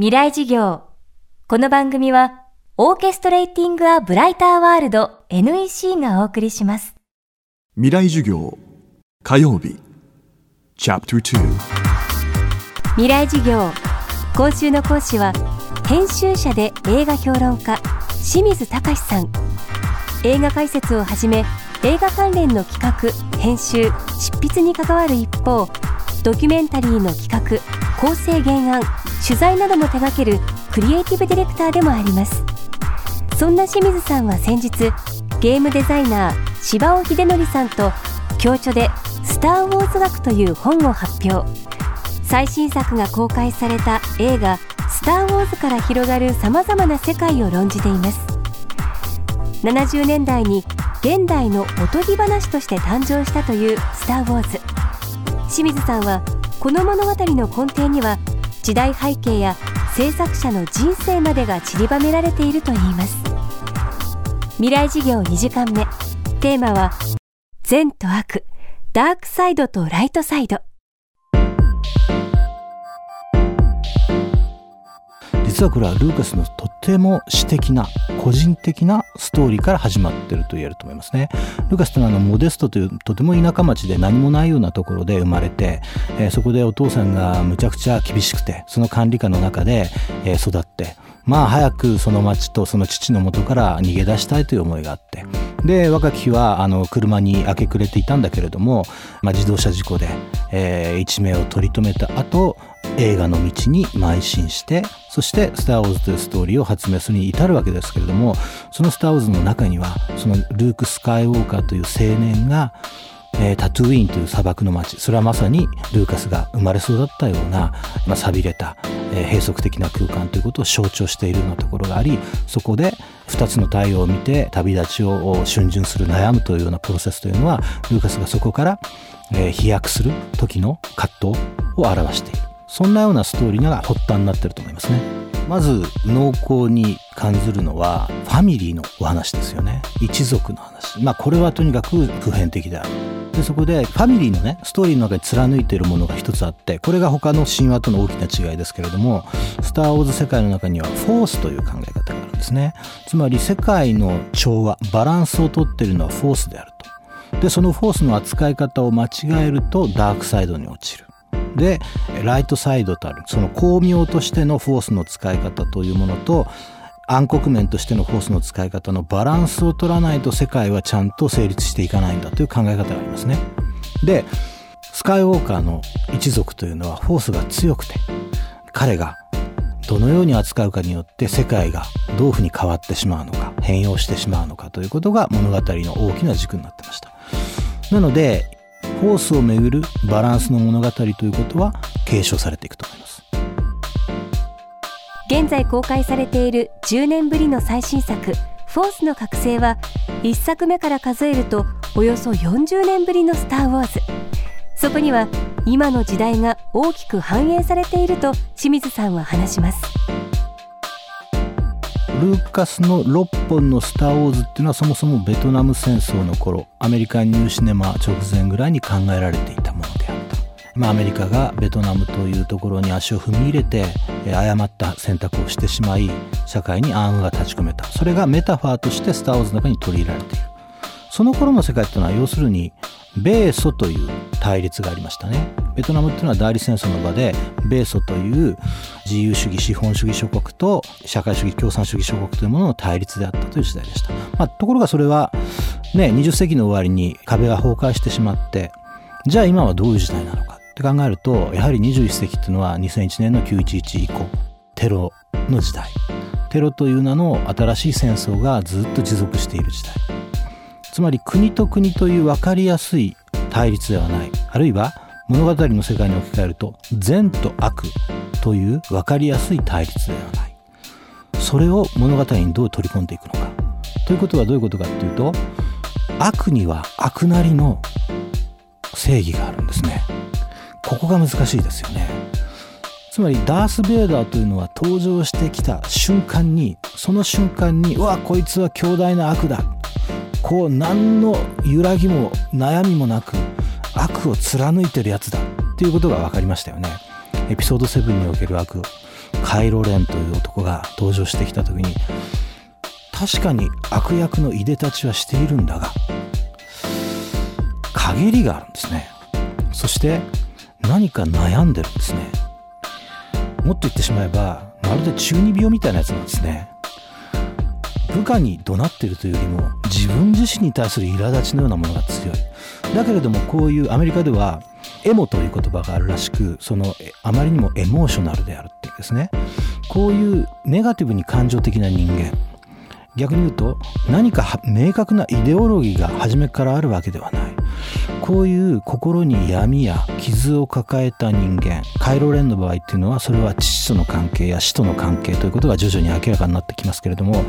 未来事業。この番組は、オーケストレーティング・ア・ブライター・ワールド NEC がお送りします。未来授業火曜日チャプター未来事業。今週の講師は、編集者で映画評論家、清水隆さん。映画解説をはじめ、映画関連の企画、編集、執筆に関わる一方、ドキュメンタリーの企画、構成原案、取材なども手掛けるクリエイティブディレクターでもあります。そんな清水さんは先日、ゲームデザイナー、柴尾秀則さんと共著で「スター・ウォーズ学」という本を発表。最新作が公開された映画「スター・ウォーズ」から広がるさまざまな世界を論じています。70年代に現代のおとぎ話として誕生したという「スター・ウォーズ」清水さんはこの物語の根底には時代背景や制作者の人生までが散りばめられているといいます。未来事業2時間目。テーマは善と悪。ダークサイドとライトサイド。実はこれはルーカスのとても私的な個人的なストーリーから始まってると言えると思いますね。ルーカスというのはあのモデストというとても田舎町で何もないようなところで生まれて、えーそこでお父さんがむちゃくちゃ厳しくてその管理下の中で、えー育ってまあ早くその町とその父の元から逃げ出したいという思いがあってで若き日はあの車に明け暮れていたんだけれども、まあ、自動車事故で、えー一命を取り留めた後映画の道に邁進してそして「スター・ウォーズ」というストーリーを発明するに至るわけですけれどもその「スター・ウォーズ」の中にはそのルーク・スカイウォーカーという青年がえータトゥーインという砂漠の町それはまさにルーカスが生まれ育ったような、まあ、寂れた、えー閉塞的な空間ということを象徴しているようなところがありそこで2つの太陽を見て旅立ちを逡巡する悩むというようなプロセスというのはルーカスがそこから、えー飛躍する時の葛藤を表している。そんなようなストーリーが発端になってると思いますね。まず濃厚に感じるのはファミリーのお話ですよね。一族の話。まあこれはとにかく普遍的である。でそこでファミリーのねストーリーの中に貫いているものが一つあってこれが他の神話との大きな違いですけれども「スター・ウォーズ」世界の中にはフォースという考え方があるんですね。つまり世界の調和バランスをとっているのはフォースであると。でそのフォースの扱い方を間違えるとダークサイドに落ちる。でライトサイドとあるその巧妙としてのフォースの使い方というものと暗黒面としてのフォースの使い方のバランスを取らないと世界はちゃんと成立していかないんだという考え方がありますね。でスカイウォーカーの一族というのはフォースが強くて彼がどのように扱うかによって世界がどういうふうに変わってしまうのか変容してしまうのかということが物語の大きな軸になってました。なのでフォースをめぐるバランスの物語ということは継承されていくと思います。現在公開されている10年ぶりの最新作「フォースの覚醒」は1作目から数えるとおよそ40年ぶりの「スター・ウォーズ」そこには今の時代が大きく反映されていると清水さんは話しますルーカスの6本の「スター・ウォーズ」っていうのはそもそもベトナム戦争の頃アメリカンニューシネマ直前ぐらいに考えられていたものであった。まあ、アメリカがベトナムというところに足を踏み入れてえ誤った選択をしてしまい社会に暗雲が立ち込めたそれがメタファーとして「スター・ウォーズ」の中に取り入れられているその頃の世界っていうのは要するに米ソという対立がありましたね。ベトナムっていうのは代理戦争の場で米ソという自由主義資本主義諸国と社会主義共産主義諸国というものの対立であったという時代でした、まあ、ところがそれはね20世紀の終わりに壁が崩壊してしまってじゃあ今はどういう時代なのか。って考えるとやはり21世紀っていうのは2001年の911以降テロの時代。テロという名の新しい戦争がずっと持続している時代。つまり国と国という分かりやすい対立ではない。あるいは物語の世界に置き換えると善と悪という分かりやすい対立ではない。それを物語にどう取り込んでいくのか。ということはどういうことかっていうと悪には悪なりの正義があるんですね。ここが難しいですよね。つまりダース・ベイダーというのは登場してきた瞬間にその瞬間にうわこいつは強大な悪だ。こう何の揺らぎも悩みもなく悪を貫いてるやつだっていうことが分かりましたよね。エピソード7における悪カイロ・レンという男が登場してきた時に確かに悪役のいでたちはしているんだが陰りがあるんですね。そして何か悩んでるんですね。もっと言ってしまえばまるで中二病みたいなやつなんですね。部下に怒鳴ってるというよりも自分自身に対する苛立ちのようなものが強い。だけれどもこういうアメリカではエモという言葉があるらしくそのあまりにもエモーショナルであるっていうですね。こういうネガティブに感情的な人間。逆に言うと何か明確なイデオロギーが初めからあるわけではない。こういう心に闇や傷を抱えた人間カイロレンの場合っていうのはそれは父との関係や死との関係ということが徐々に明らかになってきますけれども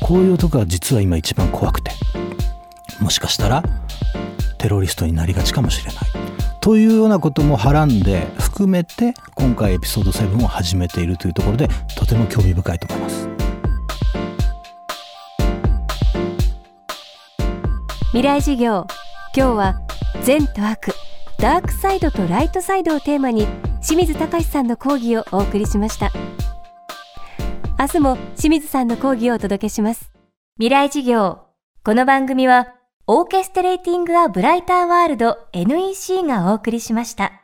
こういう男が実は今一番怖くてもしかしたらテロリストになりがちかもしれない。というようなこともはらんで含めて今回エピソード7を始めているというところでとても興味深いと思います。未来授業今日は善と悪ダークサイドとライトサイドをテーマに清水隆さんの講義をお送りしました。明日も清水さんの講義をお届けします。未来事業。この番組はオーケストレーティング・ア・ブライター・ワールド NEC がお送りしました。